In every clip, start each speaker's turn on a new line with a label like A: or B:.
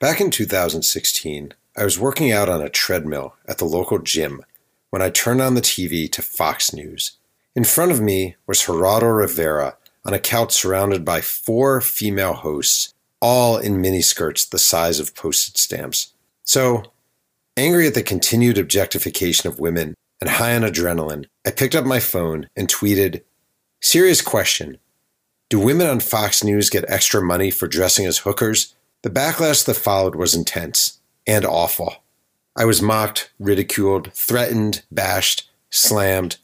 A: Back in 2016, I was working out on a treadmill at the local gym when I turned on the TV to Fox News. In front of me was Geraldo Rivera on a couch surrounded by four female hosts, all in miniskirts the size of postage stamps. So, angry at the continued objectification of women and high on adrenaline, I picked up my phone and tweeted, Serious question. Do women on Fox News get extra money for dressing as hookers? The backlash that followed was intense and awful. I was mocked, ridiculed, threatened, bashed, slammed,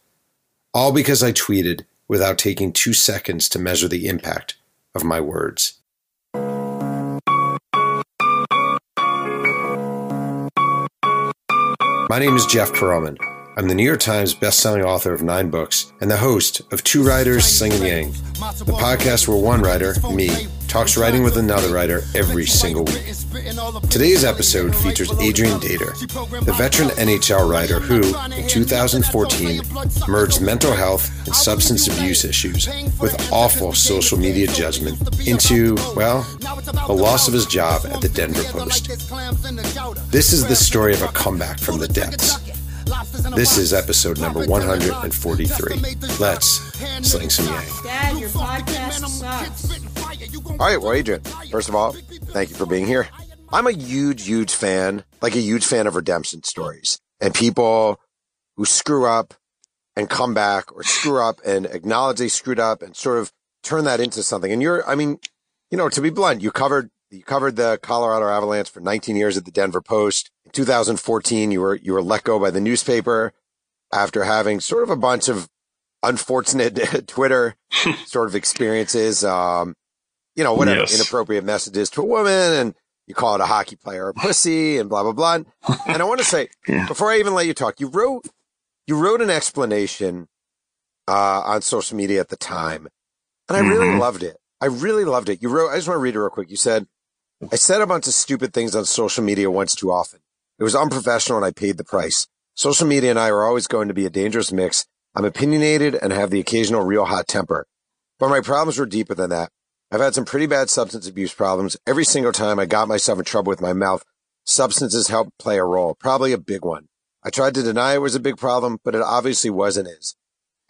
A: all because I tweeted without taking two seconds to measure the impact of my words. My name is Jeff Pearlman. I'm the New York Times bestselling author of nine books and the host of Two Writers Slinging Yang, the podcast where one writer, me, talks writing with another writer every single week. Today's episode features Adrian Dater, the veteran NHL writer who, in 2014, merged mental health and substance abuse issues with awful social media judgment into, well, the loss of his job at the Denver Post. This is the story of a comeback from the depths this is episode number 143. Let's sling some yang.
B: Dad, your podcast sucks.
C: All right, well, Adrian, first of all, thank you for being here. I'm a huge, huge fan, like a huge fan of redemption stories and people who screw up and come back or screw up and acknowledge they screwed up and sort of turn that into something. And you're, I mean, you know, to be blunt, you covered, you covered the Colorado Avalanche for 19 years at the Denver Post. In 2014, you were you were let go by the newspaper after having sort of a bunch of unfortunate Twitter sort of experiences. Um, you know, whatever yes. inappropriate messages to a woman, and you call it a hockey player a pussy, and blah blah blah. And I want to say yeah. before I even let you talk, you wrote you wrote an explanation uh, on social media at the time, and I really mm-hmm. loved it. I really loved it. You wrote. I just want to read it real quick. You said, "I said a bunch of stupid things on social media once too often. It was unprofessional and I paid the price. Social media and I are always going to be a dangerous mix. I'm opinionated and have the occasional real hot temper. But my problems were deeper than that. I've had some pretty bad substance abuse problems. Every single time I got myself in trouble with my mouth, substances helped play a role, probably a big one. I tried to deny it was a big problem, but it obviously was and is.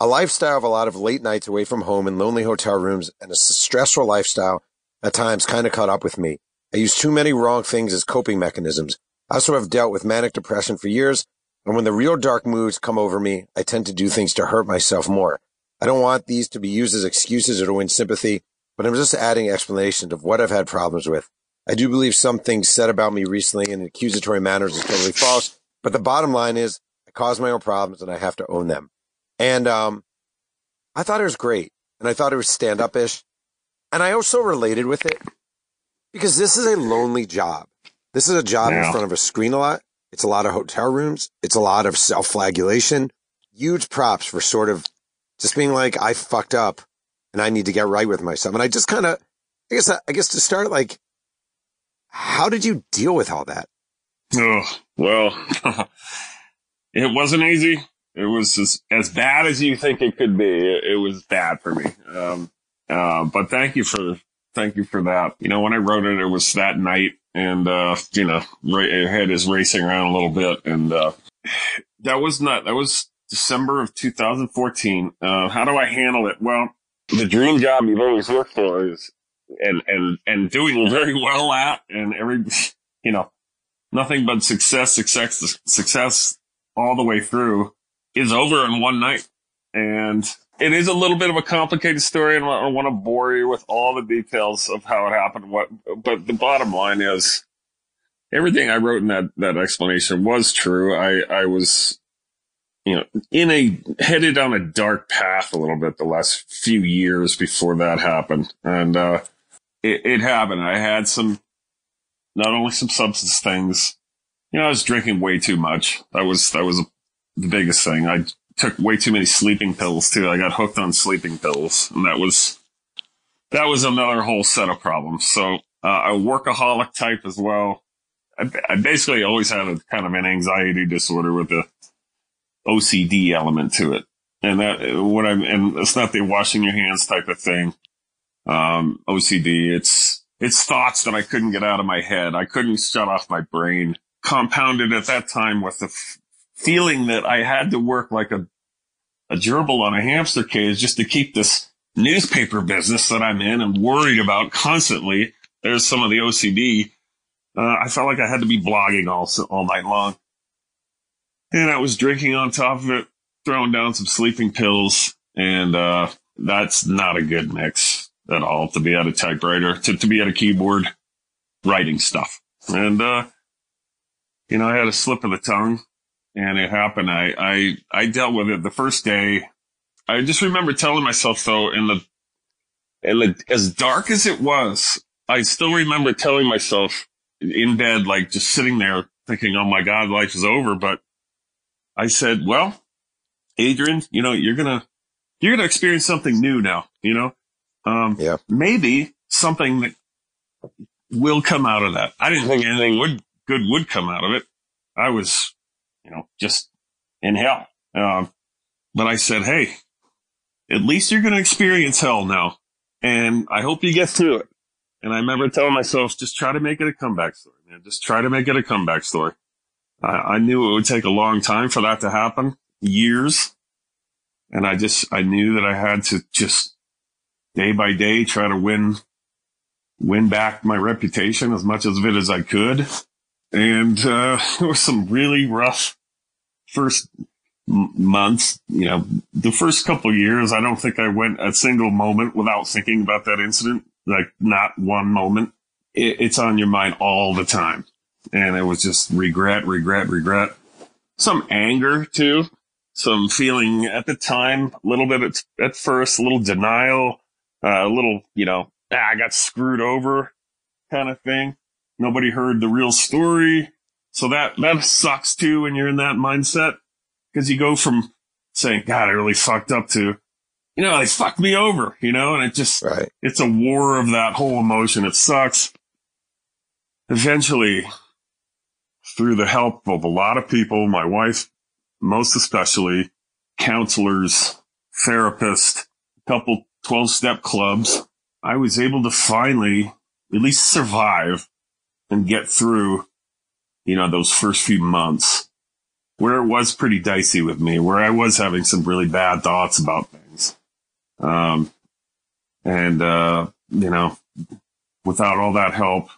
C: A lifestyle of a lot of late nights away from home in lonely hotel rooms and a stressful lifestyle at times kind of caught up with me. I use too many wrong things as coping mechanisms. I also have dealt with manic depression for years. And when the real dark moods come over me, I tend to do things to hurt myself more. I don't want these to be used as excuses or to win sympathy, but I'm just adding explanation of what I've had problems with. I do believe some things said about me recently in accusatory manners is totally false, but the bottom line is I cause my own problems and I have to own them. And, um, I thought it was great and I thought it was stand up ish. And I also related with it because this is a lonely job. This is a job yeah. in front of a screen a lot. It's a lot of hotel rooms. It's a lot of self flagellation. Huge props for sort of just being like, I fucked up and I need to get right with myself. And I just kind of, I guess, I guess to start, like, how did you deal with all that?
D: Oh, well, it wasn't easy. It was as, as bad as you think it could be. It, it was bad for me. Um, uh, but thank you for, thank you for that. You know, when I wrote it, it was that night and uh, you know, right, your head is racing around a little bit, and uh, that was not that was December of 2014. Uh, how do I handle it? Well, the dream job you've always worked for is and and and doing very well at, and every you know, nothing but success, success, success all the way through is over in one night, and it is a little bit of a complicated story, and I don't want to bore you with all the details of how it happened. What, but the bottom line is, everything I wrote in that that explanation was true. I I was, you know, in a headed down a dark path a little bit the last few years before that happened, and uh, it, it happened. I had some, not only some substance things. You know, I was drinking way too much. That was that was the biggest thing. I took way too many sleeping pills too. I got hooked on sleeping pills, and that was that was another whole set of problems. So uh, a workaholic type as well. I, I, basically always had a kind of an anxiety disorder with the OCD element to it, and that what I'm and it's not the washing your hands type of thing. Um, OCD, it's it's thoughts that I couldn't get out of my head. I couldn't shut off my brain. Compounded at that time with the feeling that I had to work like a, a gerbil on a hamster cage just to keep this newspaper business that I'm in and worried about constantly. There's some of the OCD. Uh, I felt like I had to be blogging all, all night long. And I was drinking on top of it, throwing down some sleeping pills. And, uh, that's not a good mix at all to be at a typewriter, to, to be at a keyboard writing stuff. And, uh, you know, I had a slip of the tongue and it happened. I, I, I dealt with it the first day. I just remember telling myself though, in the, in the, as dark as it was, I still remember telling myself in bed, like just sitting there thinking, Oh my God, life is over. But I said, well, Adrian, you know, you're going to, you're going to experience something new now, you know? Um,
C: Yeah.
D: maybe something that will come out of that. I didn't think anything would, good would come out of it. I was, you know, just in hell. Um, but I said, Hey, at least you're going to experience hell now. And I hope you get through it. And I remember telling myself, just try to make it a comeback story, man. Just try to make it a comeback story. I, I knew it would take a long time for that to happen, years. And I just, I knew that I had to just day by day try to win, win back my reputation as much of it as I could. And, uh, there were some really rough first months, you know, the first couple years, I don't think I went a single moment without thinking about that incident. Like not one moment. It, it's on your mind all the time. And it was just regret, regret, regret. Some anger too. Some feeling at the time, a little bit at, at first, a little denial, uh, a little, you know, ah, I got screwed over kind of thing. Nobody heard the real story. So that, that sucks too when you're in that mindset. Cause you go from saying, God, I really fucked up to, you know, they fucked me over, you know, and it just,
C: Right.
D: it's a war of that whole emotion. It sucks. Eventually, through the help of a lot of people, my wife, most especially, counselors, therapists, a couple 12 step clubs, I was able to finally at least survive and get through, you know, those first few months where it was pretty dicey with me, where I was having some really bad thoughts about things. Um, and, uh, you know, without all that help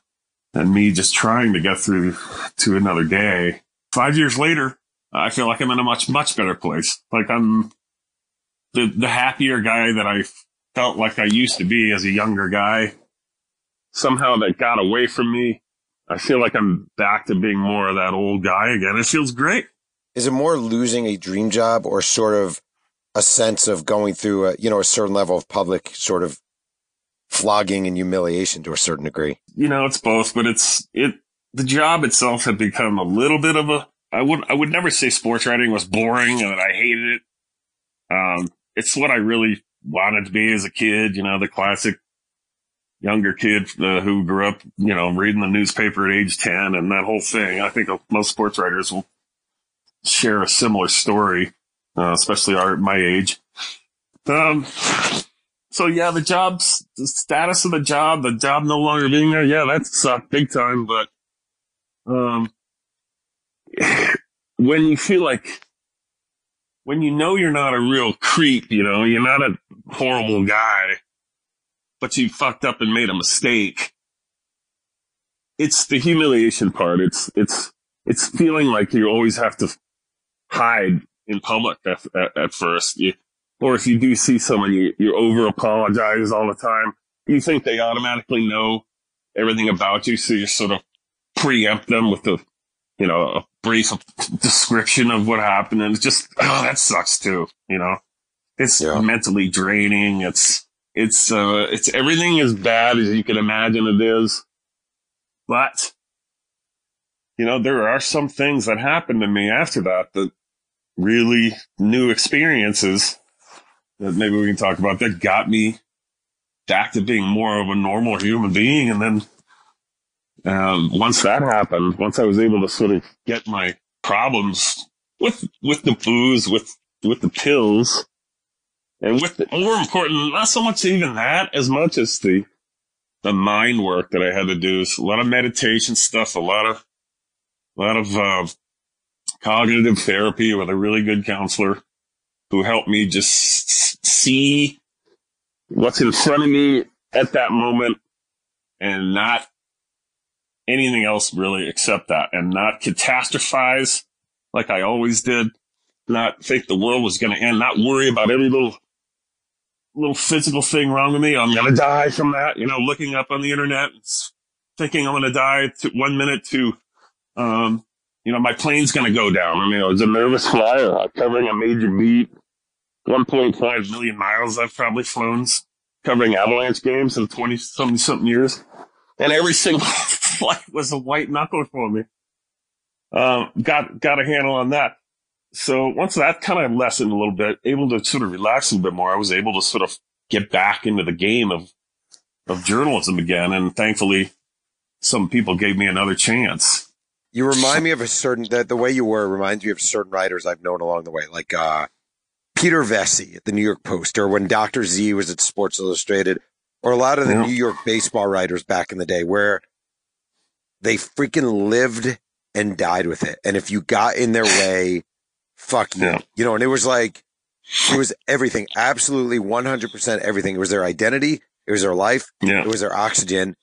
D: and me just trying to get through to another day, five years later, I feel like I'm in a much, much better place. Like I'm the, the happier guy that I felt like I used to be as a younger guy. Somehow that got away from me. I feel like I'm back to being more of that old guy again. It feels great.
C: Is it more losing a dream job or sort of a sense of going through a, you know, a certain level of public sort of flogging and humiliation to a certain degree?
D: you know, it's both, but it's it. The job itself had become a little bit of a. I would I would never say sports writing was boring and that I hated it. Um, it's what I really wanted to be as a kid. You know, the classic younger kid uh, who grew up, you know, reading the newspaper at age ten and that whole thing. I think most sports writers will share a similar story, uh, especially our my age. Um, so yeah, the jobs, the status of the job, the job no longer being there, yeah, that sucked big time. But um, when you feel like when you know you're not a real creep, you know, you're not a horrible guy, but you fucked up and made a mistake. It's the humiliation part. It's it's it's feeling like you always have to hide in public at, at, at first. You, or if you do see someone, you, you over apologize all the time. You think they automatically know everything about you, so you sort of preempt them with the, you know, a brief description of what happened, and it just, oh, that sucks too. You know, it's
C: Yeah.
D: mentally draining. It's, it's, uh, it's everything as bad as you can imagine it is, but. You know, there are some things that happened to me after that that really new experiences that maybe we can talk about that got me back to being more of a normal human being. And then um, once that happened, once I was able to sort of get my problems with with the booze, with with the pills, and with the more important, not so much even that as much as the the mind work that I had to do. a lot of meditation stuff, a lot of, a lot of, uh, cognitive therapy with a really good counselor who helped me just see what's in front of me at that moment and not anything else really except that and not catastrophize like I always did, not think the world was going to end, not worry about every little little physical thing wrong with me. I'm going to die from that. You know, looking up on the internet, thinking I'm going to die to one minute to, um, you know, my plane's going to go down. I mean, I was a nervous flyer covering a major beat, 1.5 million miles I've probably flown covering avalanche games in 20 something, something years. And every single flight was a white knuckle for me. Um, got, got a handle on that so once that kind of lessened a little bit, able to sort of relax a little bit more, I was able to sort of get back into the game of, of journalism again. And thankfully, some people gave me another chance.
C: You remind me of a certain, that the way you were reminds me of certain writers I've known along the way, like, uh, Peter Vecsey at the New York Post, or when Dr. Z was at Sports Illustrated, or a lot of the yeah. New York baseball writers back in the day where they freaking lived and died with it. And if you got in their way, fuck you. Yeah. You know, and it was like, it was everything, absolutely 100% everything. It was their identity. It was their life. Yeah. It was their oxygen.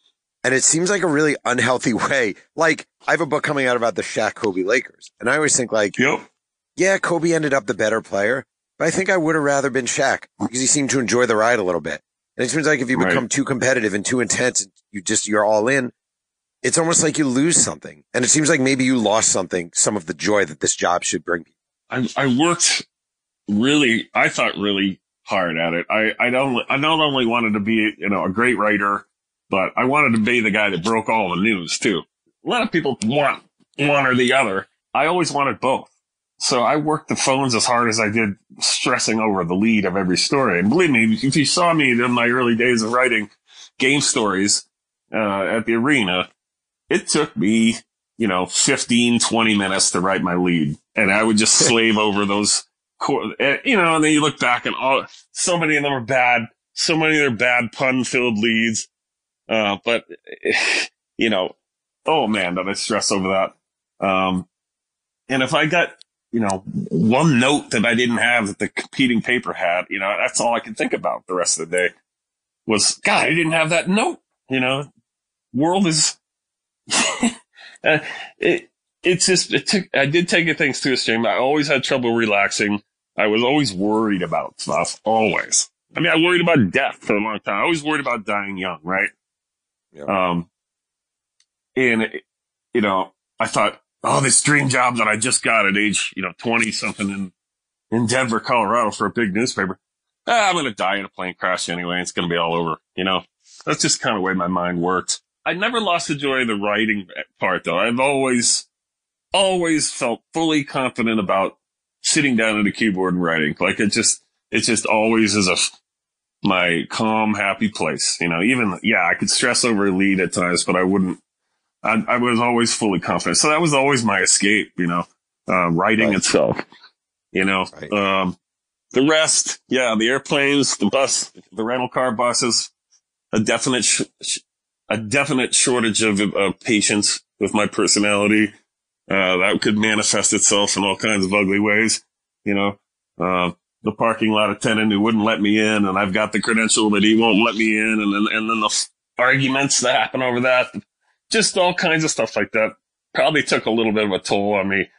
C: And it seems like a really unhealthy way. Like, I have a book coming out about the Shaq Kobe Lakers. And I always think like, yep. yeah, Kobe ended up the better player, but I think I would have rather been Shaq because he seemed to enjoy the ride a little bit. And it seems like if you become right. too competitive and too intense, you just, you're all in, it's almost like you lose something. And it seems like maybe you lost something, some of the joy that this job should bring people.
D: I, I worked really, I thought really hard at it. I, I don't, I not only wanted to be, you know, a great writer, but I wanted to be the guy that broke all the news too. A lot of people want one or the other. I always wanted both. So I worked the phones as hard as I did stressing over the lead of every story. And believe me, if you saw me in my early days of writing game stories, uh, at the arena, it took me you know, 15, 20 minutes to write my lead. And I would just slave over those, eh, you know, and then you look back and all, so many of them are bad. So many of them are bad pun filled leads. Uh, but, you know, oh man, did I stress over that. Um, and if I got, you know, one note that I didn't have that the competing paper had, you know, that's all I could think about the rest of the day was, God, I didn't have that note, you know, world is, uh, it, it's just, it took, I did take it things to a extreme. I always had trouble relaxing. I was always worried about stuff, always. I mean, I worried about death for a long time. I always worried about dying young, right? Yeah. Um, and, you know, I thought, oh, this dream job that I just got at age, you know, 20 something in, in Denver, Colorado for a big newspaper. Ah, I'm going to die in a plane crash anyway. It's going to be all over, you know? That's just kind of the way my mind worked. I never lost the joy of the writing part though. I've always, always felt fully confident about sitting down at a keyboard and writing. Like it just, it just always is a, my calm, happy place. You know, even, yeah, I could stress over a lead at times, but I wouldn't, I, I was always fully confident. So that was always my escape, you know, uh, writing right. itself, you know, right. um, the rest, yeah, the airplanes, the bus, the rental car buses, a definite sh- sh- a definite shortage of, patience with my personality. Uh, that could manifest itself in all kinds of ugly ways. You know, uh, the parking lot attendant who wouldn't let me in and I've got the credential that he won't let me in. And then, and then the arguments that happen over that, just all kinds of stuff like that probably took a little bit of a toll on me.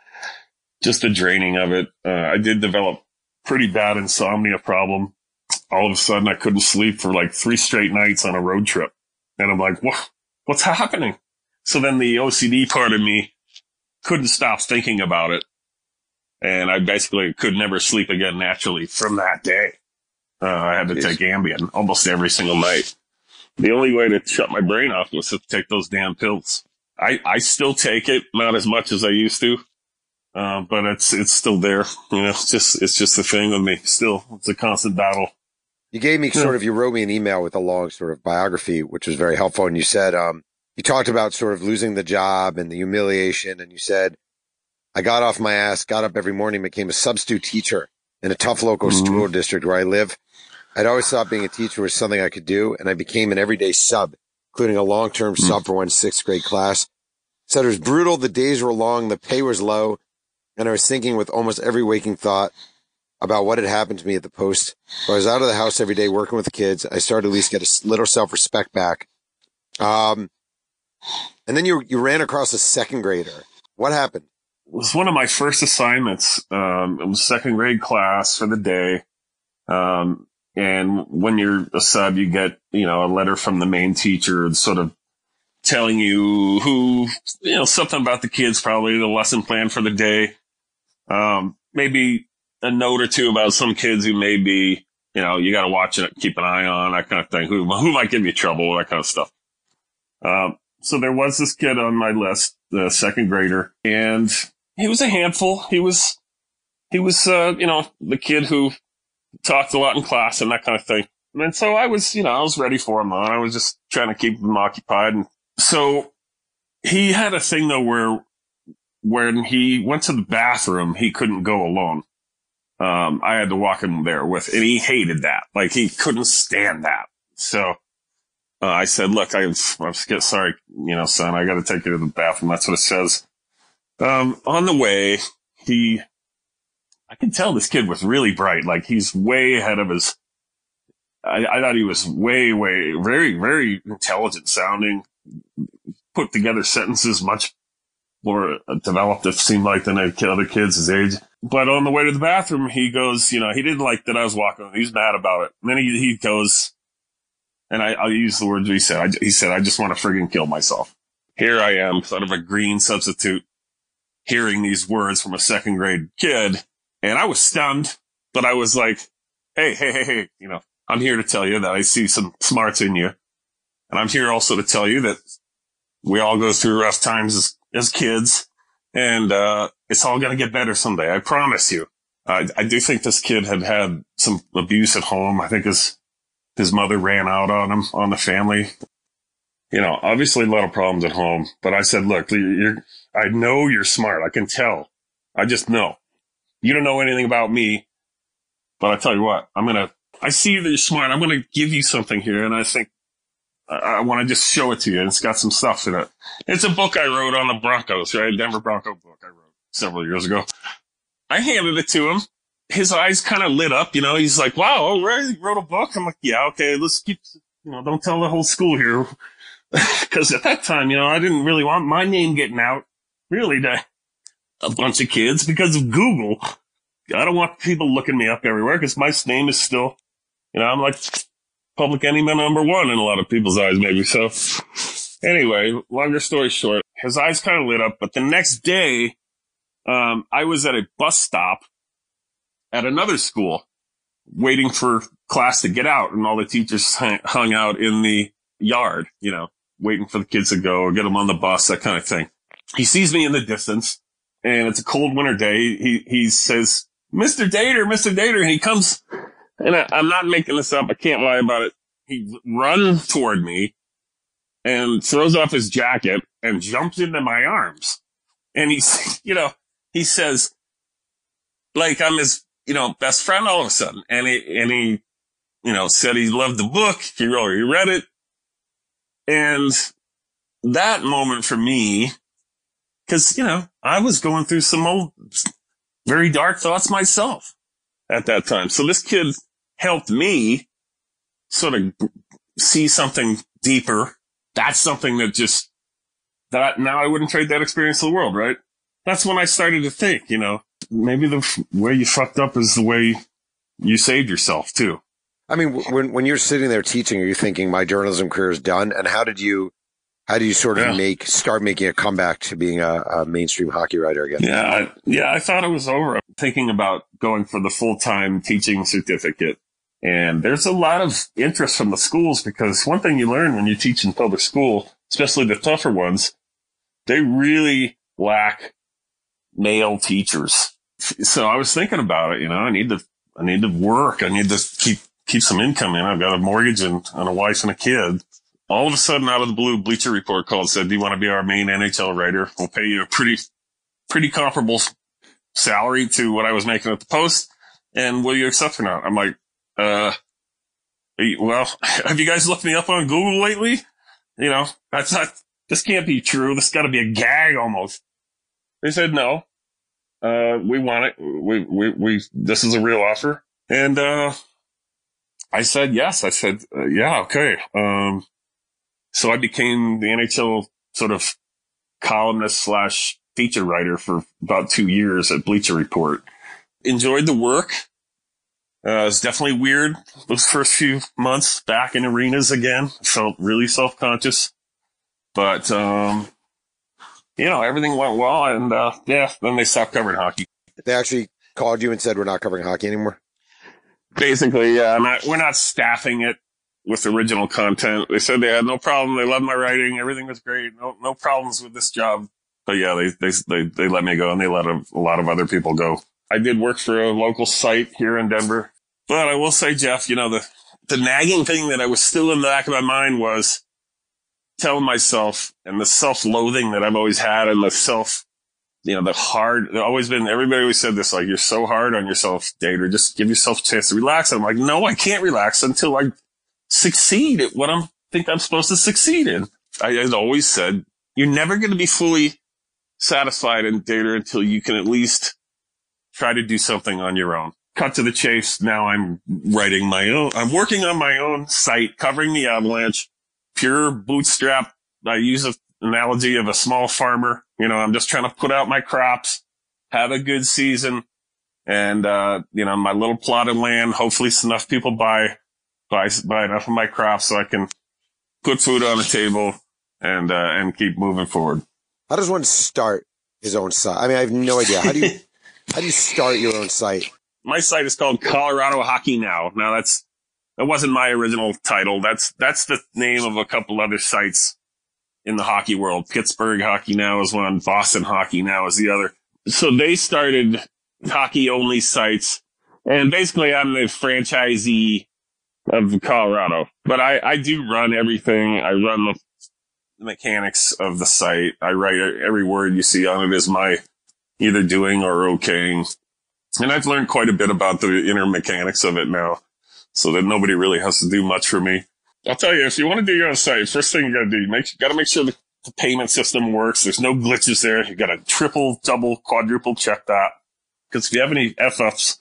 D: Just the draining of it. Uh, I did develop pretty bad insomnia problem. All of a sudden I couldn't sleep for like three straight nights on a road trip. And I'm like, what, what's happening? So then the OCD part of me couldn't stop thinking about it. And I basically could never sleep again naturally from that day. Uh, I had to Jeez. take Ambien almost every single night. The only way to shut my brain off was to take those damn pills. I, I still take it, not as much as I used to. Uh, but it's, it's still there. You know, it's just, it's just a thing with me. Still, it's a constant battle.
C: You gave me sort of, you wrote me an email with a long sort of biography, which was very helpful. And you said, um, you talked about sort of losing the job and the humiliation. And you said, I got off my ass, got up every morning, became a substitute teacher in a tough local mm-hmm. school district where I live. I'd always thought being a teacher was something I could do. And I became an everyday sub including a long-term
D: Hmm.
C: sub for one sixth grade class. Said it was brutal. The days were long. The pay was low. And I was thinking with almost every waking thought about what had happened to me at the post. I was out of the house every day working with the kids. I started at least get a little self-respect back. Um, and then you, you ran across a second grader. What happened?
D: It was one of my first assignments. Um, it was second grade class for the day. Um, and when you're a sub, you get, you know, a letter from the main teacher sort of telling you who, you know, something about the kids, probably the lesson plan for the day. Um, maybe a note or two about some kids who may be, you know, you got to watch it, keep an eye on that kind of thing. Who, who might give you trouble, that kind of stuff. Um, so there was this kid on my list, the second grader, and he was a handful. He was, he was, uh, you know, the kid who talked a lot in class and that kind of thing. And so I was, you know, I was ready for him. I was just trying to keep him occupied. And so he had a thing though where when he went to the bathroom, he couldn't go alone. Um, I had to walk him there with, and he hated that. Like he couldn't stand that. So uh, I said, look, I, I'm sorry, you know, son, I got to take you to the bathroom. That's what it says. Um, on the way, he, I can tell this kid was really bright. Like he's way ahead of his, I, I thought he was way, way, very, very intelligent sounding, put together sentences much more developed, it seemed like, than the other kids his age. But on the way to the bathroom, he goes, you know, he didn't like that I was walking. He's mad about it. And then he, he goes, and I, I'll use the words he said. I, he said, I just want to friggin' kill myself. Here I am, sort of a green substitute, hearing these words from a second grade kid. And I was stunned, but I was like, Hey, hey, hey, hey, you know, I'm here to tell you that I see some smarts in you. And I'm here also to tell you that we all go through rough times as, as kids and, uh, it's all going to get better someday. I promise you. I I do think this kid had had some abuse at home. I think his, his mother ran out on him, on the family. You know, obviously a lot of problems at home, but I said, look, you're, I know you're smart. I can tell. I just know. You don't know anything about me, but I tell you what, I'm to, I see that you're smart. I'm to give you something here. And I think I, want to just show it to you. It's got some stuff in it. It's a book I wrote on the Broncos, right? Denver Bronco book I wrote several years ago. I handed it to him his eyes kind of lit up, you know, he's like, wow, oh, really? You wrote a book? I'm like, yeah, okay, let's keep, you know, don't tell the whole school here. Cause at that time, you know, I didn't really want my name getting out really to a bunch of kids because of Google. I don't want people looking me up everywhere because my name is still, you know, I'm like public enemy number one in a lot of people's eyes, maybe. So anyway, longer story short, his eyes kind of lit up, but the next day, um, I was at a bus stop at another school waiting for class to get out and all the teachers hung, out in the yard, you know, waiting for the kids to go or get them on the bus, that kind of thing. He sees me in the distance and it's a cold winter day. He, he says, Mr. Dater, Mr. Dater. And he comes and I, I'm not making this up. I can't lie about it. He runs toward me and throws off his jacket and jumps into my arms. And he's, you know, he says, like I'm his, you know, best friend all of a sudden. And he, and he, you know, said he loved the book. He already read it. And that moment for me, cause, you know, I was going through some old, very dark thoughts myself at that time. So this kid helped me sort of see something deeper. That's something that just, that now I wouldn't trade that experience to the world, right? That's when I started to think, you know, maybe the f- way you fucked up is the way you saved yourself too.
C: I mean, when when you're sitting there teaching, are you thinking my journalism career is done? And how did you, how did you sort of
D: Yeah.
C: make start making a comeback to being a, a mainstream hockey writer again?
D: Yeah, I, yeah, I thought it was over. I'm thinking about going for the full time teaching certificate. And there's a lot of interest from the schools because one thing you learn when you teach in public school, especially the tougher ones, they really lack male teachers. So I was thinking about it, you know, I need to, I need to work. I need to keep, keep some income in. I've got a mortgage and, and a wife and a kid. All of a sudden out of the blue, Bleacher Report called, and said, do you want to be our main NHL writer? We'll pay you a pretty, pretty comparable salary to what I was making at the post. And will you accept or not? I'm like, uh, well, have you guys looked me up on Google lately? you know, that's not, this can't be true. This got to be a gag almost. They said, no, uh, we want it. We, we, we, this is a real offer. And, uh, I said, yes. I said, uh, yeah, okay. Um, so I became the NHL sort of columnist slash feature writer for about two years at Bleacher Report. Enjoyed the work. Uh, it's definitely weird those first few months back in arenas again. Felt really self conscious, but um, you know everything went well, and uh, yeah, then they stopped covering hockey.
C: They actually called you and said we're not covering hockey anymore.
D: Basically, yeah, not, we're not staffing it with original content. They said they had no problem. They loved my writing. Everything was great. No, no problems with this job. But yeah, they, they, they, they let me go and they let a, a lot of other people go. I did work for a local site here in Denver, but I will say, Jeff, you know, the, the nagging thing that I was still in the back of my mind was telling myself and the self-loathing that I've always had and the self, you know, the hard, always been, everybody always said this, like, you're so hard on yourself, Dater. Just give yourself a chance to relax. And I'm like, no, I can't relax until I succeed at what I'm think I'm supposed to succeed in. I had always said, you're never going to be fully satisfied in Dater until you can at least try to do something on your own. Cut to the chase. Now I'm writing my own, I'm working on my own site covering the avalanche, pure bootstrap. I use an analogy of a small farmer. You know, I'm just trying to put out my crops, have a good season and, uh, you know, my little plot of land, hopefully enough people buy buy buy enough of my crops so I can put food on the table and uh, and keep moving forward.
C: How does one start his own site? I mean, I have no idea. How do you how do you start your own site?
D: My site is called Colorado Hockey Now. Now that's that wasn't my original title. That's that's the name of a couple other sites in the hockey world. Pittsburgh Hockey Now is one. Boston Hockey Now is the other. So they started hockey only sites, and basically I'm the franchisee of Colorado. But I, I do run everything. I run the mechanics of the site. I write every word you see on it is my either doing or okaying. And I've learned quite a bit about the inner mechanics of it now so that nobody really has to do much for me. I'll tell you, if you want to do your own site, first thing you gotta do, you make, you gotta make sure the, the payment system works. There's no glitches there. You gotta triple, double, quadruple check that. Cause if you have any F-ups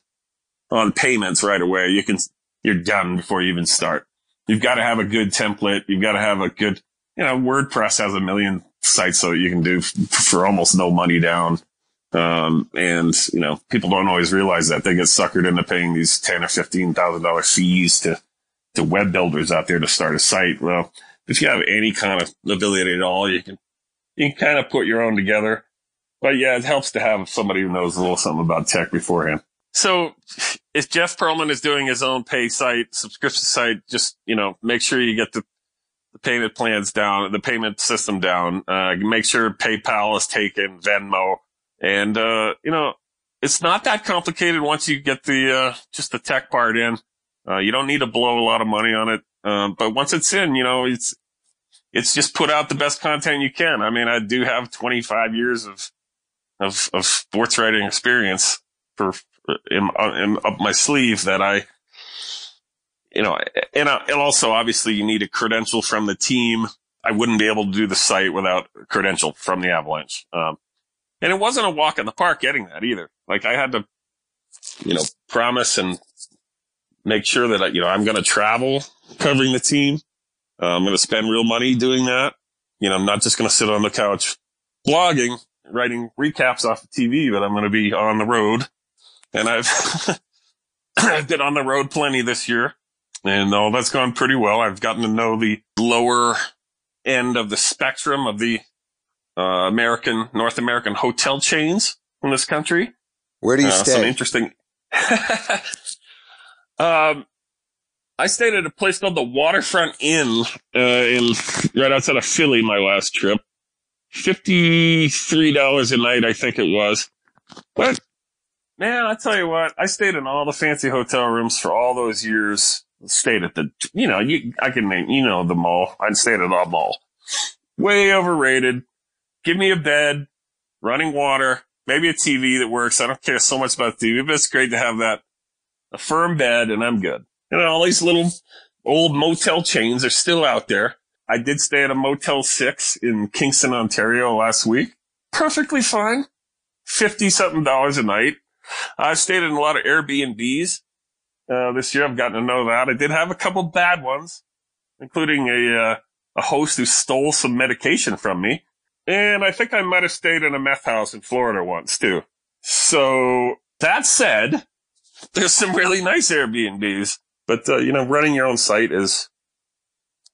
D: on payments right away, you can you're done before you even start. You've got to have a good template. You've got to have a good, you know, WordPress has a million sites so you can do for almost no money down. Um, and you know, people don't always realize that they get suckered into paying these ten or fifteen thousand dollar fees to to web builders out there to start a site. Well, if you have any kind of ability at all, you can you can kind of put your own together. But yeah, it helps to have somebody who knows a little something about tech beforehand. So if Jeff Pearlman is doing his own pay site, subscription site, just, you know, make sure you get the, the payment plans down, the payment system down. Uh, make sure PayPal is taken, Venmo. And, uh, you know, it's not that complicated once you get the, uh, just the tech part in. Uh, you don't need to blow a lot of money on it. Um, but once it's in, you know, it's, it's just put out the best content you can. I mean, I do have 25 years of, of, of sports writing experience for, in, in, up my sleeve that I, you know, and, uh, and also obviously you need a credential from the team. I wouldn't be able to do the site without a credential from the Avalanche. Um, and it wasn't a walk in the park getting that either. Like I had to, you know, promise and make sure that, you know, I'm going to travel covering the team. Uh, I'm going to spend real money doing that. You know, I'm not just going to sit on the couch blogging, writing recaps off the TV, but I'm going to be on the road and I've I've been on the road plenty this year, and all that's gone pretty well. I've gotten to know the lower end of the spectrum of the uh, American North American hotel chains in this country.
C: Where do you
D: uh,
C: stay?
D: Some interesting. um, I stayed at a place called the Waterfront Inn uh, in right outside of Philly. My last trip, fifty three dollars a night, I think it was. But Man, I tell you what, I stayed in all the fancy hotel rooms for all those years. Stayed at the, you know, you, I can name, you know, the mall. I'd stayed at the mall. Way overrated. Give me a bed, running water, maybe a TV that works. I don't care so much about the TV, but it's great to have that. A firm bed and I'm good. And all these little old motel chains are still out there. I did stay at a Motel 6 in Kingston, Ontario last week. Perfectly fine. 50 something dollars a night. I've stayed in a lot of Airbnbs. Uh, this year I've gotten to know that. I did have a couple bad ones, including a, uh, a host who stole some medication from me. And I think I might have stayed in a meth house in Florida once too. So that said, there's some really nice Airbnbs, but, uh, you know, running your own site is,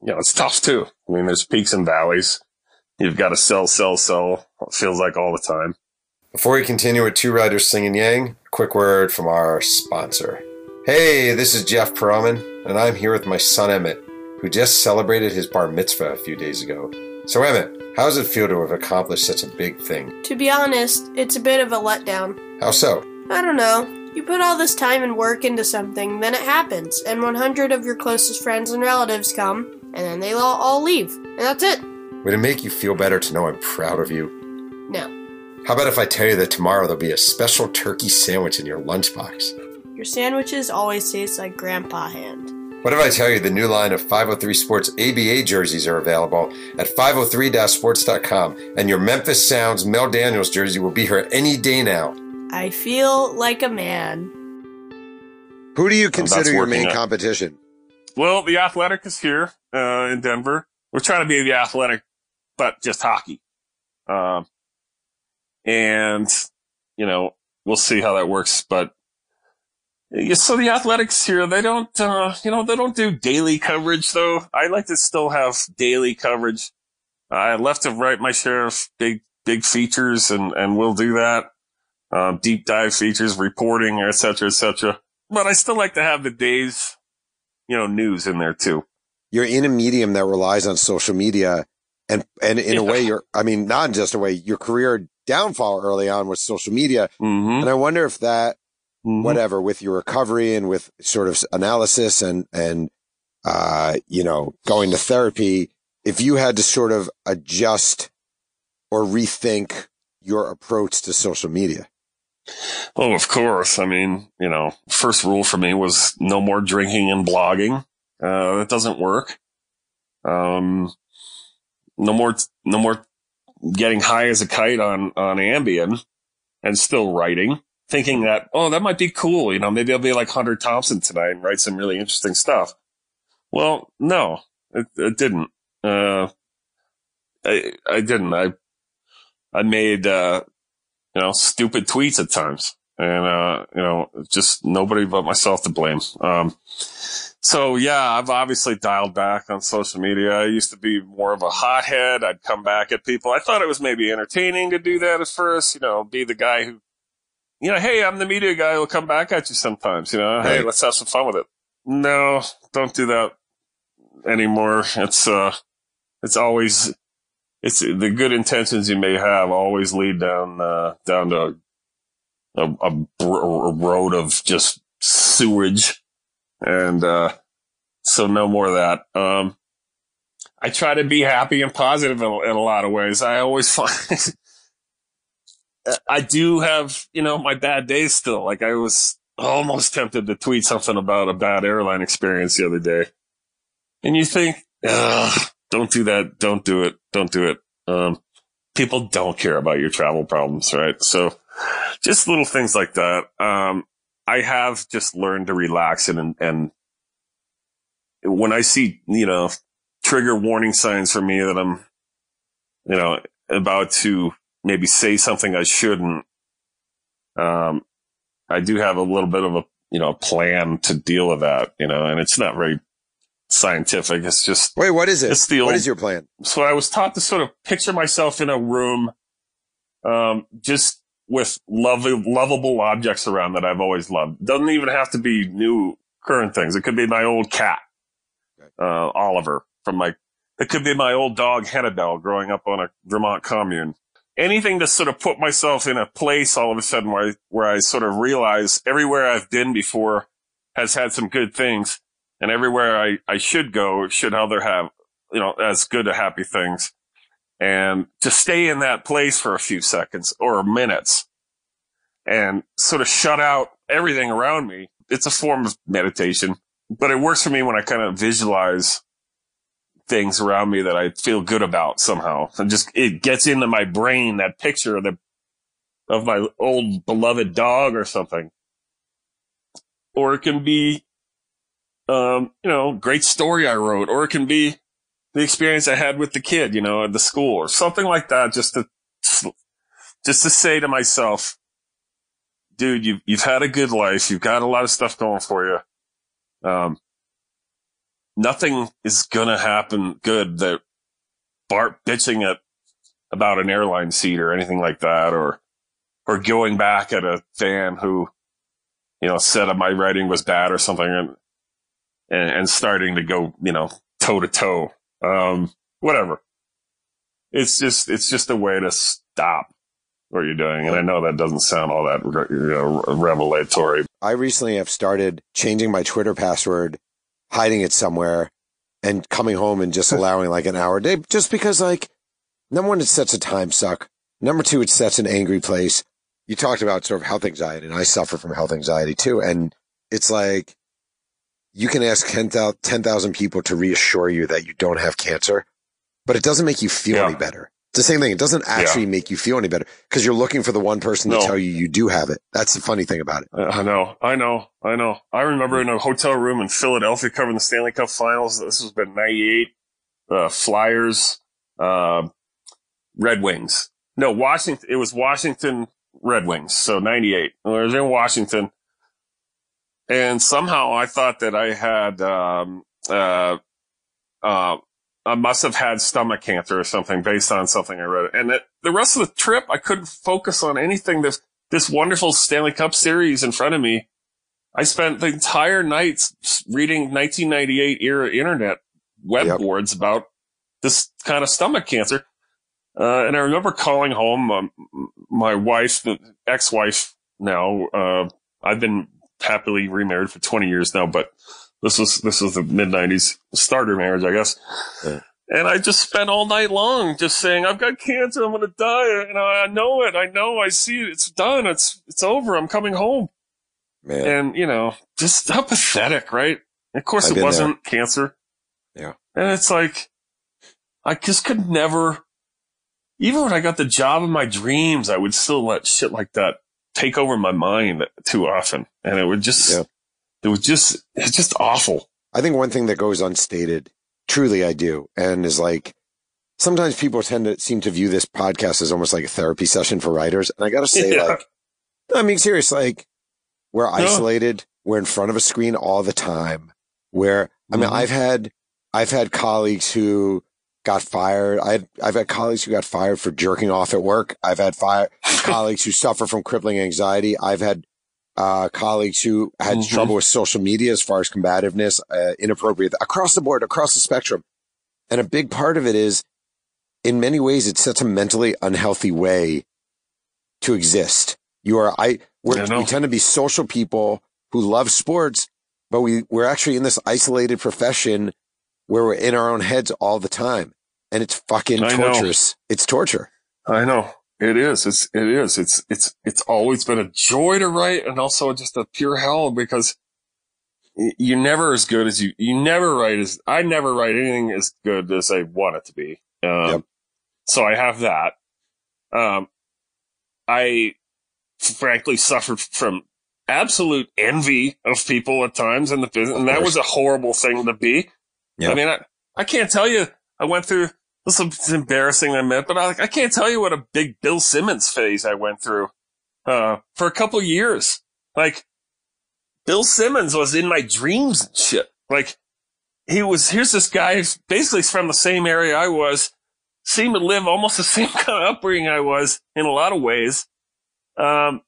D: you know, it's tough too. I mean, there's peaks and valleys. You've got to sell, sell, sell. It feels like all the time.
A: Before we continue with Two Writers Slinging Yang, a quick word from our sponsor. Hey, this is Jeff Pearlman, and I'm here with my son Emmett, who just celebrated his bar mitzvah a few days ago. So, Emmett, how does it feel to have accomplished such a big thing?
E: To be honest, it's a bit of a letdown.
A: How so?
E: I don't know. You put all this time and work into something, then it happens, and 100 of your closest friends and relatives come, and then they all, all leave, and that's it.
A: Would it make you feel better to know I'm proud of you?
E: No.
A: How about if I tell you that tomorrow there'll be a special turkey sandwich in your lunchbox?
E: Your sandwiches always taste like Grandpa Hand.
A: What if I tell you the new line of 503 Sports ABA jerseys are available at 503-sports.com and your Memphis Sounds Mel Daniels jersey will be here any day now?
E: I feel like a man.
C: Who do you
D: that's
C: consider your main
D: out.
C: competition?
D: Well, the Athletic is here uh, in Denver. We're trying to be the Athletic, but just hockey. Um, and you know, we'll see how that works. But yeah, so the Athletics here, they don't, uh, you know, they don't do daily coverage though. I like to still have daily coverage. I left to write my share of big, big features, and and we'll do that. Um, deep dive features, reporting, et cetera, et cetera. But I still like to have the days, you know, news in there too.
C: You're in a medium that relies on social media and, and in a way you're, I mean, not in just a way, your career downfall early on was social media.
D: Mm-hmm.
C: And I wonder if that,
D: Mhm.
C: whatever, with your recovery and with sort of analysis and, and, uh, you know, going to therapy, if you had to sort of adjust or rethink your approach to social media.
D: Oh, of course. I mean, you know, first rule for me was no more drinking and blogging. Uh, that doesn't work. Um, no more, no more getting high as a kite on, on Ambien and still writing, thinking that, oh, that might be cool. You know, maybe I'll be like Hunter Thompson tonight and write some really interesting stuff. Well, no, it, it didn't. Uh, I, I didn't. I, I made, uh, you know, stupid tweets at times. And, uh, you know, just nobody but myself to blame. Um, so yeah, I've obviously dialed back on social media. I used to be more of a hothead. I'd come back at people. I thought it was maybe entertaining to do that at first, you know, be the guy who, you know, hey, I'm the media guy who'll come back at you sometimes, you know, hey, let's have some fun with it. No, don't do that anymore. It's, uh, it's always, it's the good intentions you may have always lead down, uh, down to a, a, a road of just sewage. And, uh, so no more of that. Um, I try to be happy and positive in, in a lot of ways. I always find I do have, you know, my bad days still. Like I was almost tempted to tweet something about a bad airline experience the other day. And you think, don't do that. Don't do it. Don't do it. Um, people don't care about your travel problems, right? So just little things like that. Um, I have just learned to relax and, and when I see, you know, trigger warning signs for me that I'm, you know, about to maybe say something I shouldn't, um, I do have a little bit of a, you know, plan to deal with that, you know, and it's not very scientific. It's just,
C: Wait, what is it?
D: It's the
C: what
D: old-
C: is your plan?
D: so I was taught to sort of picture myself in a room, um, just with lov- lovable objects around that I've always loved. Doesn't even have to be new current things. It could be my old cat, uh, Oliver from my, it could be my old dog Hannibal growing up on a Vermont commune. Anything to sort of put myself in a place all of a sudden where I, where I sort of realize everywhere I've been before has had some good things and everywhere I, I should go should either have you know, as good to happy things. And to stay in that place for a few seconds or minutes and sort of shut out everything around me. It's a form of meditation, but it works for me when I kind of visualize things around me that I feel good about somehow. And just it gets into my brain that picture of the of my old beloved dog or something. Or it can be um, you know, great story I wrote, or it can be the experience I had with the kid, you know, at the school or something like that, just to, just to say to myself, dude, you've, you've had a good life. You've got a lot of stuff going for you. Um, nothing is to happen good that Bart bitching at about an airline seat or anything like that, or, or going back at a fan who, you know, said my writing was bad or something and, and, and starting to go, you know, toe to toe. Um, whatever. It's just, it's just a way to stop what you're doing. And I know that doesn't sound all that, you know, revelatory.
C: I recently have started changing my Twitter password, hiding it somewhere and coming home and just allowing like an hour a day just because like number one, it sets a time suck. Number two, it sets an angry place. You talked about sort of health anxiety and I suffer from health anxiety too. And it's like, you can ask 10,000 people to reassure you that you don't have cancer, but it doesn't make you feel yeah. any better. The same thing. It doesn't actually yeah. make you feel any better because you're looking for the one person no. to tell you you do have it. That's the funny thing about it.
D: I know. I know. I know. I remember in a hotel room in Philadelphia covering the Stanley Cup finals. This was been 98. Uh, Flyers, uh, Red Wings. No, Washington. It was Washington Red Wings. So 98. I was in Washington and somehow I thought that I had, um, uh, uh, I must have had stomach cancer or something based on something I read. And it, the rest of the trip, I couldn't focus on anything. This, this wonderful Stanley Cup series in front of me. I spent the entire night reading 1998 era internet web yep. boards about this kind of stomach cancer. Uh, and I remember calling home, um, my wife, the ex-wife now, uh, I've been happily remarried for 20 years now, but this was, this was the mid 90s starter marriage, I guess. Yeah. And I just spent all night long just saying, I've got cancer. I'm going to die. And I know it. I know. I see it. It's done. It's, it's over. I'm coming home. Man. And, you know, just how pathetic, right? Of course I've it wasn't there. cancer.
C: Yeah.
D: And it's like, I just could never, even when I got the job of my dreams, I would still let shit like that take over my mind too often. And it would just, yeah. It was just, it's just awful.
C: I think one thing that goes unstated, truly I do, and is like, sometimes people tend to seem to view this podcast as almost like a therapy session for writers. And I got to say, yeah. like, I mean, serious, like, we're isolated. We're in front of a screen all the time. Where, I mean, mm-hmm. I've had, I've had colleagues who got fired. I have had colleagues who got fired for jerking off at work. I've had fire colleagues who suffer from crippling anxiety. I've had uh, colleagues who had mm-hmm. trouble with social media as far as combativeness, uh, inappropriate across the board, across the spectrum. And a big part of it is, in many ways, it's such a mentally unhealthy way to exist. You are, I, we tend to be social people who love sports, but we, we're actually in this isolated profession where we're in our own heads all the time. And it's fucking I torturous. Know. It's torture.
D: I know. It is. It's, it is. It's, it's, it's always been a joy to write and also just a pure hell because you're never as good as you, you never write as, I never write anything as good as I want it to be. Um, yep. so I have that. Um, I frankly suffered from absolute envy of people at times in the business. And that was a horrible thing to be. Yep. I mean, I, I can't tell you. I went through this is embarrassing, I admit, but I, I can't tell you what a big Bill Simmons phase I went through uh, for a couple years. Like Bill Simmons was in my dreams and shit. Like he was. Here's this guy, who's basically from the same area I was, seemed to live almost the same kind of upbringing I was in a lot of ways. Um,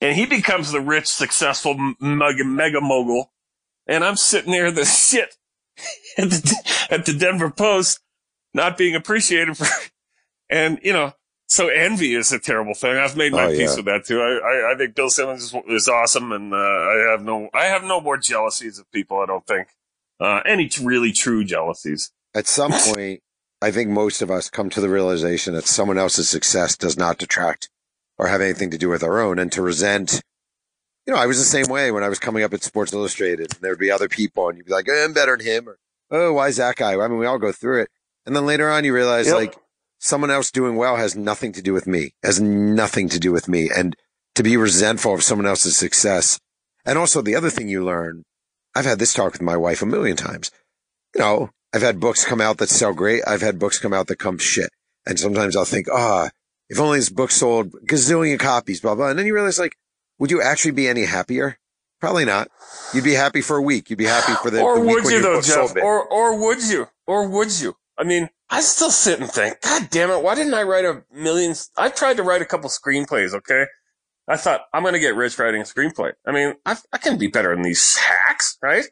D: and he becomes the rich, successful mega, mega mogul. And I'm sitting there, the shit at the, at the Denver Post not being appreciated for, and you know, so envy is a terrible thing. I've made my oh, peace yeah. with that too. I, I, I, think Bill Simmons is, is awesome, and uh, I have no I have no more jealousies of people. I don't think uh, any really true jealousies.
C: At some point, I think most of us come to the realization that someone else's success does not detract or have anything to do with our own, and to resent. You know, I was the same way when I was coming up at Sports Illustrated. And there would be other people, and you'd be like, eh, "I'm better than him," or oh, why is that guy? I mean, we all go through it. And then later on, you realize
D: Yep.
C: like someone else doing well has nothing to do with me, has nothing to do with me. And to be resentful of someone else's success. And also the other thing you learn, I've had this talk with my wife a million times. You know, I've had books come out that sell great. I've had books come out that come shit. And sometimes I'll think, ah, if only this book sold gazillion copies, blah, blah. And then you realize like, would you actually be any happier? Probably not. You'd be happy for a week. You'd be happy for the,
D: or
C: the week
D: would
C: when
D: you
C: your
D: though,
C: book sold
D: Jeff?
C: it.
D: Or or would you? Or would you? I mean, I still sit and think, God damn it, why didn't I write a million? I tried to write a couple screenplays. Okay, I thought I'm going to get rich writing a screenplay. I mean, I, I can be better than these hacks, right?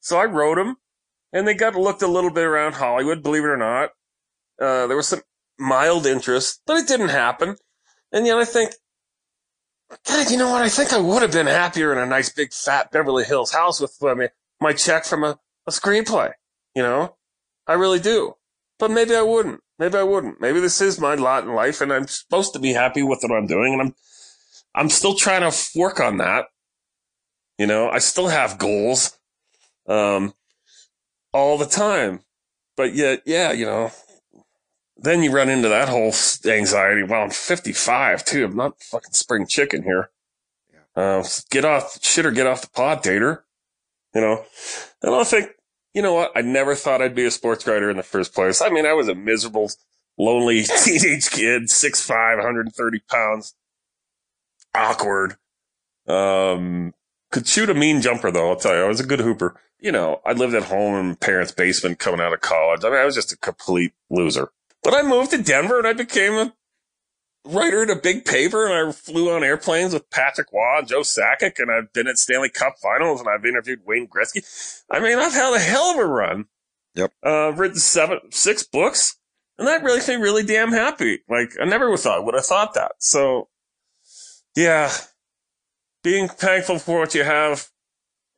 D: So I wrote them, and they got looked a little bit around Hollywood. Believe it or not, uh, there was some mild interest, but it didn't happen. And yet I think, God, you know what? I think I would have been happier in a nice big fat Beverly Hills house with I mean, my check from a, a screenplay. You know, I really do. But maybe I wouldn't. Maybe I wouldn't. Maybe this is my lot in life, and I'm supposed to be happy with what I'm doing, and I'm I'm still trying to work on that. You know, I still have goals, um, all the time, but yet, yeah, you know, then you run into that whole anxiety. Well, I'm 55 too. I'm not fucking spring chicken here. Uh, get off shit or get off the pod, Dater. You know, and I think, you know what? I never thought I'd be a sports writer in the first place. I mean, I was a miserable, lonely teenage kid, 6'5", 130 pounds, awkward. Um, could shoot a mean jumper though. I'll tell you, I was a good hooper. You know, I lived at home in parents' basement coming out of college. I mean, I was just a complete loser. But I moved to Denver and I became a writer at a big paper and I flew on airplanes with Patrick Roy and Joe Sakic and I've been at Stanley Cup finals and I've interviewed Wayne Gretzky. I mean, I've had a hell of a run.
C: Yep.
D: Uh, I've written seven, six books and that really made me really damn happy. Like I never would thought, would have thought that. So yeah, being thankful for what you have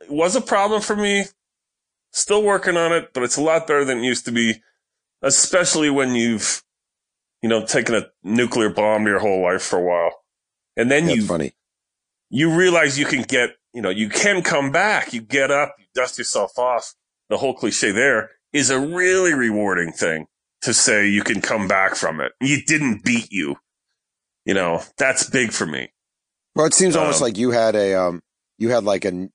D: was a problem for me. Still working on it, but it's a lot better than it used to be, especially when you've, you know, taking a nuclear bomb your whole life for a while. And then
C: That's
D: you,
C: funny.
D: you realize you can get, you know, you can come back. You get up, you dust yourself off. The whole cliche there is a really rewarding thing to say you can come back from it. You didn't beat you. You know, that's big for me.
C: Well, it seems almost
D: Um,
C: like you had a, um, you had like a,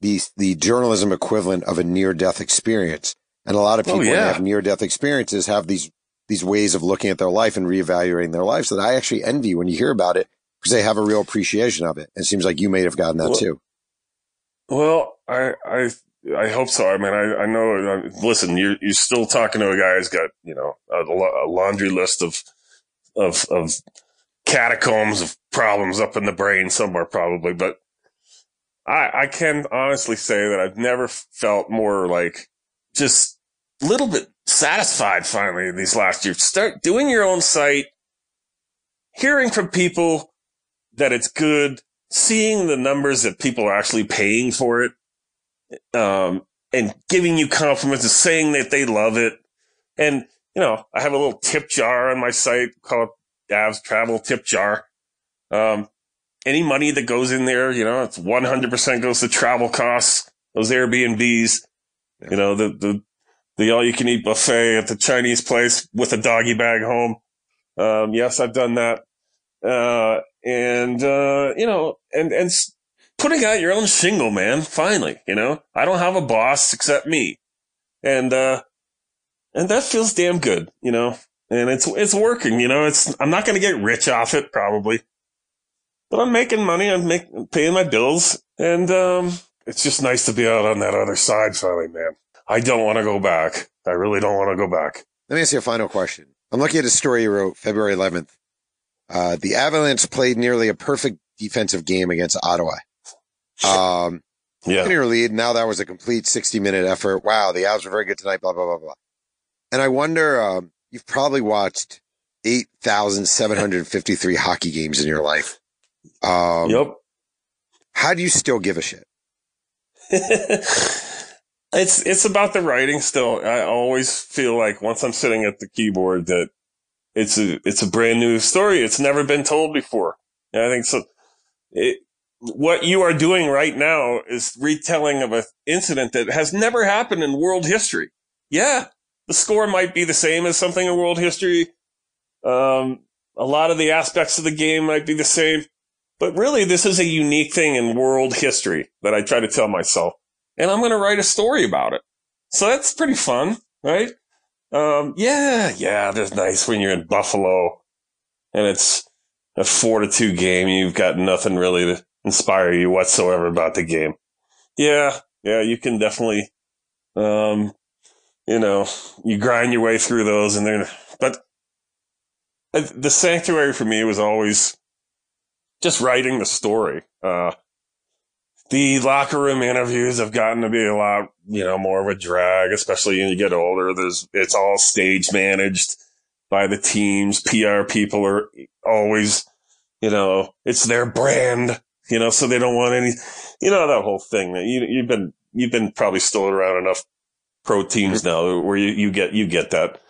C: the, the journalism equivalent of a near death experience. And a lot of
D: Oh,
C: people they
D: yeah.
C: have near death experiences have these, these ways of looking at their life and reevaluating their lives that I actually envy when you hear about it because they have a real appreciation of it. And it seems like you may have gotten that
D: Well,
C: too.
D: Well, I, I, I hope so. I mean, I, I know, uh, listen, you're, you're still talking to a guy who's got, you know, a, a laundry list of, of, of catacombs of problems up in the brain somewhere probably, but I, I can honestly say that I've never felt more like just a little bit satisfied finally these last years. Start doing your own site, hearing from people that it's good, seeing the numbers that people are actually paying for it, um, and giving you compliments and saying that they love it. And, you know, I have a little tip jar on my site called Dav's Travel Tip Jar. Um, any money that goes in there, you know, it's 100% goes to travel costs, those Airbnbs, you know, the, the, the all you can eat buffet at the Chinese place with a doggy bag home. Um, yes, I've done that. Uh, and, uh, you know, and, and putting out your own shingle, man, finally, you know, I don't have a boss except me. And, uh, and that feels damn good, you know, and it's, it's working, you know, it's, I'm not going to get rich off it probably, but I'm making money. I'm making, paying my bills and, um, it's just nice to be out on that other side finally, man. I don't want to go back. I really don't want to go back.
C: Let me ask you a final question. I'm looking at a story you wrote February 11th. Uh, the Avalanche played nearly a perfect defensive game against Ottawa. Um,
D: Yeah.
C: in your lead. Now that was a complete 60 minute effort. Wow. The Avs were very good tonight, blah, blah, blah, blah. And I wonder, um, you've probably watched 8,753 hockey games in your life. Um,
D: Yep.
C: how do you still give a shit?
D: it's it's about the writing still. I always feel like once I'm sitting at the keyboard that it's a it's a brand new story. It's never been told before. And I think so. It, what you are doing right now is retelling of an incident that has never happened in world history. yeah, the score might be the same as something in world history. Um, a lot of the aspects of the game might be the same, but really this is a unique thing in world history that I try to tell myself. And I'm going to write a story about it. So that's pretty fun, right? Um, yeah, yeah, that's nice when you're in Buffalo and it's a four to two game. You've got nothing really to inspire you whatsoever about the game. Yeah, yeah, you can definitely, um, you know, you grind your way through those and then, but the sanctuary for me was always just writing the story. Uh, the locker room interviews have gotten to be a lot, you know, more of a drag, especially when you get older. There's, it's all stage managed by the teams. PR people are always, you know, it's their brand, you know, so they don't want any, you know, that whole thing that you, you've been, you've been probably still around enough pro teams now where you, you get, you get that.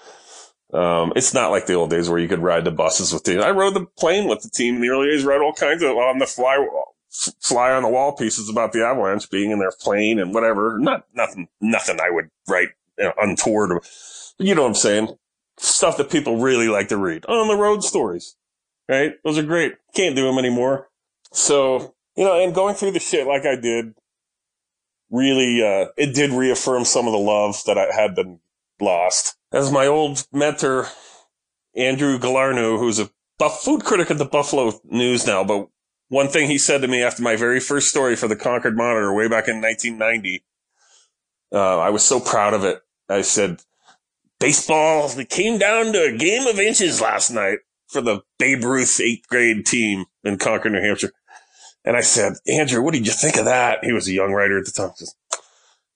D: Um, it's not like the old days where you could ride the buses with the, I rode the plane with the team in the early days, rode all kinds of on the fly, fly on the wall pieces about the Avalanche being in their plane and whatever. Not, nothing, nothing I would write you know, untoward. You know what I'm saying? Stuff that people really like to read on the road stories, right? Those are great. Can't do them anymore. So, you know, and going through the shit like I did, really, uh, it did reaffirm some of the love that I had been lost. As my old mentor, Andrew Galarneau, who's a buff food critic at the Buffalo News now, but one thing he said to me after my very first story for the Concord Monitor way back in 1990, uh, I was so proud of it. I said, baseball, it came down to a game of inches last night for the Babe Ruth eighth grade team in Concord, New Hampshire. And I said, Andrew, what did you think of that? He was a young writer at the time.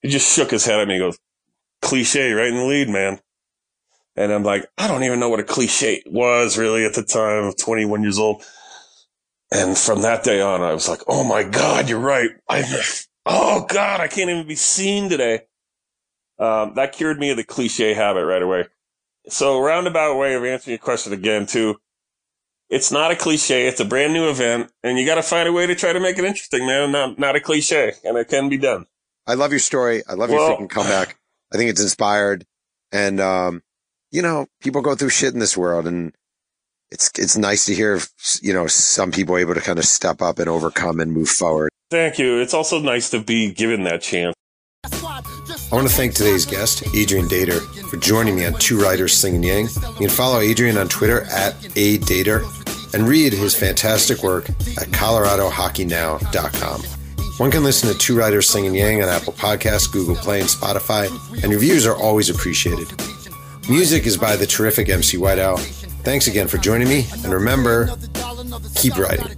D: He just shook his head at me. He goes, cliche right in the lead, man. And I'm like, I don't even know what a cliche was really at the time of 21 years old. And from that day on, I was like, oh my God, you're right. I, oh God, I can't even be seen today. Um, that cured me of the cliche habit right away. So roundabout way of answering your question again, too. It's not a cliche. It's a brand new event and you got to find a way to try to make it interesting, man. Not, not a cliche and it can be done.
C: I love your story. I love well, your freaking comeback. I think it's inspired. And, um, you know, people go through shit in this world and it's, it's nice to hear, you know, some people able to kind of step up and overcome and move forward.
D: Thank you. It's also nice to be given that chance.
A: I want to thank today's guest, Adrian Dater, for joining me on Two Writers Slinging Yang. You can follow Adrian on Twitter at a Dater and read his fantastic work at coloradohockeynow.com. One can listen to Two Writers Slinging Yang on Apple Podcasts, Google Play, and Spotify, and reviews are always appreciated. Music is by the terrific MC Whiteout. Thanks again for joining me, and remember, keep writing.